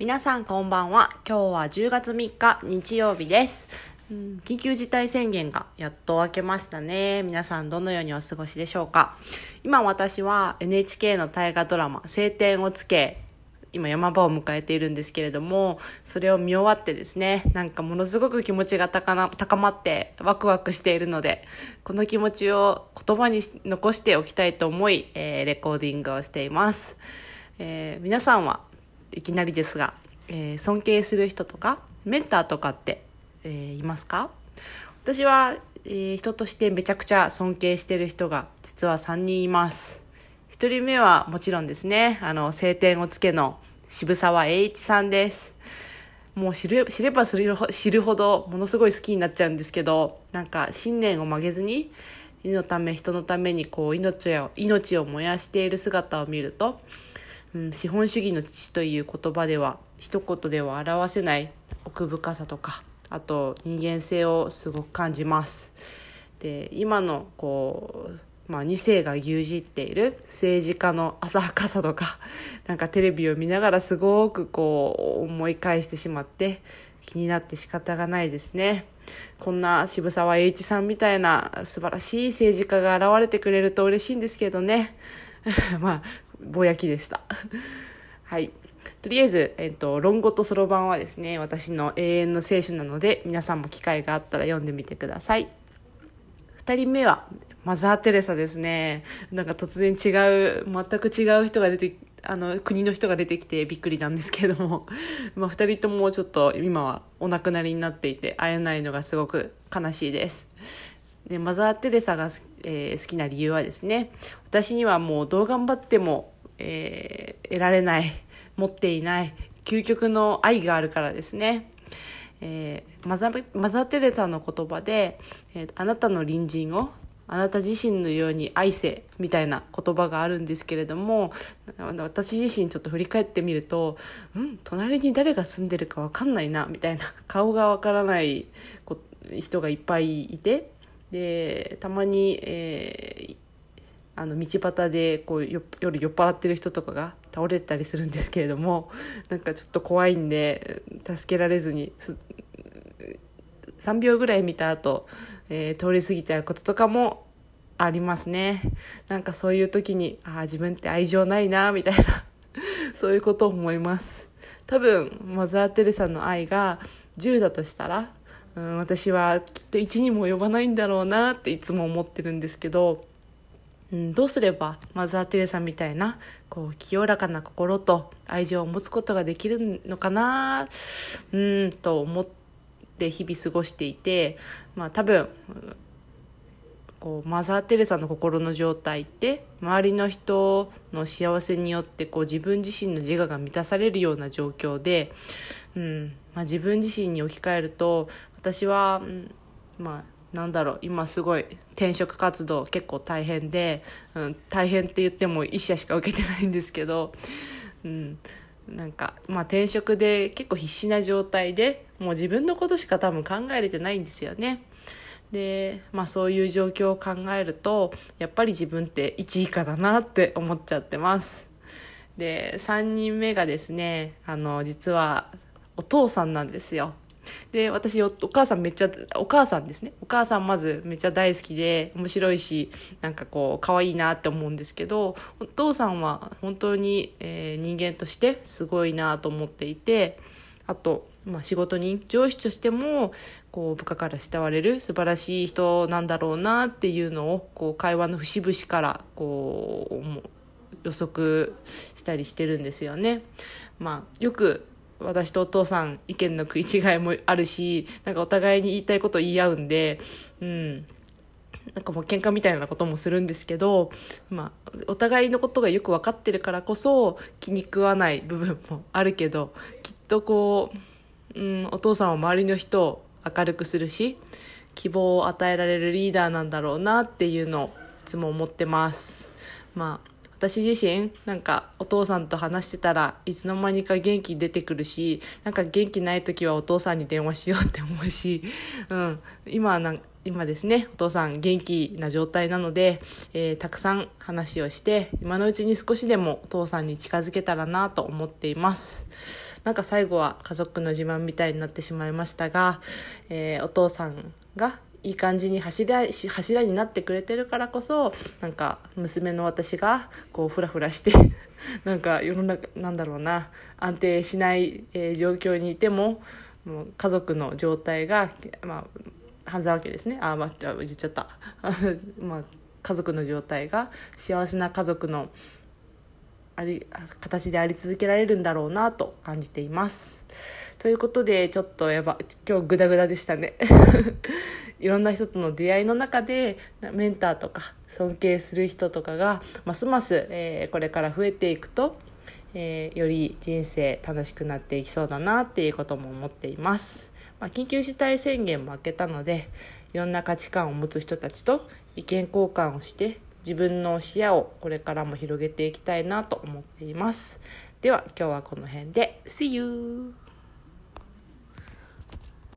皆さんこんばんは。今日は10月3日日曜日です。うん緊急事態宣言がやっと明けましたね。皆さんどのようにお過ごしでしょうか今私は NHK の大河ドラマ、晴天をつけ、今山場を迎えているんですけれども、それを見終わってですね、なんかものすごく気持ちが高な高まってワクワクしているので、この気持ちを言葉にし残しておきたいと思い、えーレコーディングをしています。えー皆さんはいきなりですが、えー尊敬する人とかメンターとかって、えーいますか？私は、えー人としてめちゃくちゃ尊敬してる人が実は3人います。1人目はもちろんですね。あの晴天をつけの渋沢栄一さんです。もう知る知れば知るほどものすごい好きになっちゃうんですけどなんか信念を曲げずに世のため人のためにこう命を命を燃やしている姿を見ると、うん、資本主義の父という言葉では一言では表せない奥深さとかあと人間性をすごく感じます。で今のこう、まあ、2世が牛耳っている政治家の浅はかさとか なんかテレビを見ながらすごくこう思い返してしまって気になって仕方がないですね。こんな渋沢栄一さんみたいな素晴らしい政治家が現れてくれると嬉しいんですけどね。まあぼやきでしたはいとりあえず、えっと、論語とそろばんはですね、私の永遠の聖書なので、皆さんも機会があったら読んでみてください。二人目は、マザー・テレサですね。なんか突然違う、全く違う人が出て、あの、国の人が出てきてびっくりなんですけれども、まあ二人ともちょっと今はお亡くなりになっていて、会えないのがすごく悲しいです。でマザー・テレサが、えー好きな理由はですね私にはもうどう頑張っても、えー得られない持っていない究極の愛があるからですね、えーマザーマザー・テレサの言葉で、えーあなたの隣人をあなた自身のように愛せみたいな言葉があるんですけれども私自身ちょっと振り返ってみるとうん隣に誰が住んでるか分かんないなみたいな顔が分からない人がいっぱいいてでたまに、えーあの道端でこうよ夜酔っ払ってる人とかが倒れたりするんですけれども なんかちょっと怖いんで助けられずに3秒ぐらい見た後、えー通り過ぎちゃうこととかもありますね。なんかそういう時にああ自分って愛情ないなみたいな そういうことを思います。多分マザー・テレサの愛が10だとしたら、うん、私はきっと1にも及ばないんだろうなっていつも思ってるんですけどうん、どうすればマザー・テレサみたいなこう清らかな心と愛情を持つことができるのかなうんと思って日々過ごしていて、まあ、多分こうマザー・テレサの心の状態って周りの人の幸せによってこう自分自身の自我が満たされるような状況で、うんまあ、自分自身に置き換えると私は、うんまあなんだろう今すごい転職活動結構大変で、うん、大変って言っても一社しか受けてないんですけど、うん、なんか、まあ、転職で結構必死な状態でもう自分のことしか多分考えれてないんですよね。で、まあ、そういう状況を考えるとやっぱり自分って1位以下だなって思っちゃってます。で3人目がですねあの実はお父さんなんですよ。で私おお母さんめっちゃお母さんですねお母さんまずめっちゃ大好きで面白いしなんかこう可愛いなって思うんですけどお父さんは本当に、えー人間としてすごいなと思っていてあと、まあ、仕事人上司としてもこう部下から慕われる素晴らしい人なんだろうなっていうのをこう会話の節々からこう思う予測したりしてるんですよね。まあ、よく私とお父さん意見の食い違いもあるしなんかお互いに言いたいこと言い合うんで、うん、なんかもう喧嘩みたいなこともするんですけど、まあ、お互いのことがよく分かってるからこそ気に食わない部分もあるけどきっとこう、うん、お父さんは周りの人を明るくするし希望を与えられるリーダーなんだろうなっていうのをいつも思ってます。まあ私自身なんかお父さんと話してたらいつの間にか元気出てくるしなんか元気ない時はお父さんに電話しようって思うし、うん、今はなん今ですねお父さん元気な状態なので、えーたくさん話をして今のうちに少しでもお父さんに近づけたらなと思っています。なんか最後は家族の自慢みたいになってしまいましたが、えー、お父さんがいい感じに柱柱になってくれてるからこそなんか娘の私がこうフラフラして なんか世の中なんだろうな安定しない、えー、状況にいてももう家族の状態が、まあ、半沢家ですね。あ、まあ、言っちゃった。まあ家族の状態が幸せな家族のあり形であり続けられるんだろうなと感じています。ということでちょっとやば今日グダグダでしたね。いろんな人との出会いの中でメンターとか尊敬する人とかがますます、えー、これから増えていくと、えー、より人生楽しくなっていきそうだなっていうことも思っています、まあ、緊急事態宣言も明けたのでいろんな価値観を持つ人たちと意見交換をして自分の視野をこれからも広げていきたいなと思っています。では今日はこの辺で。See you!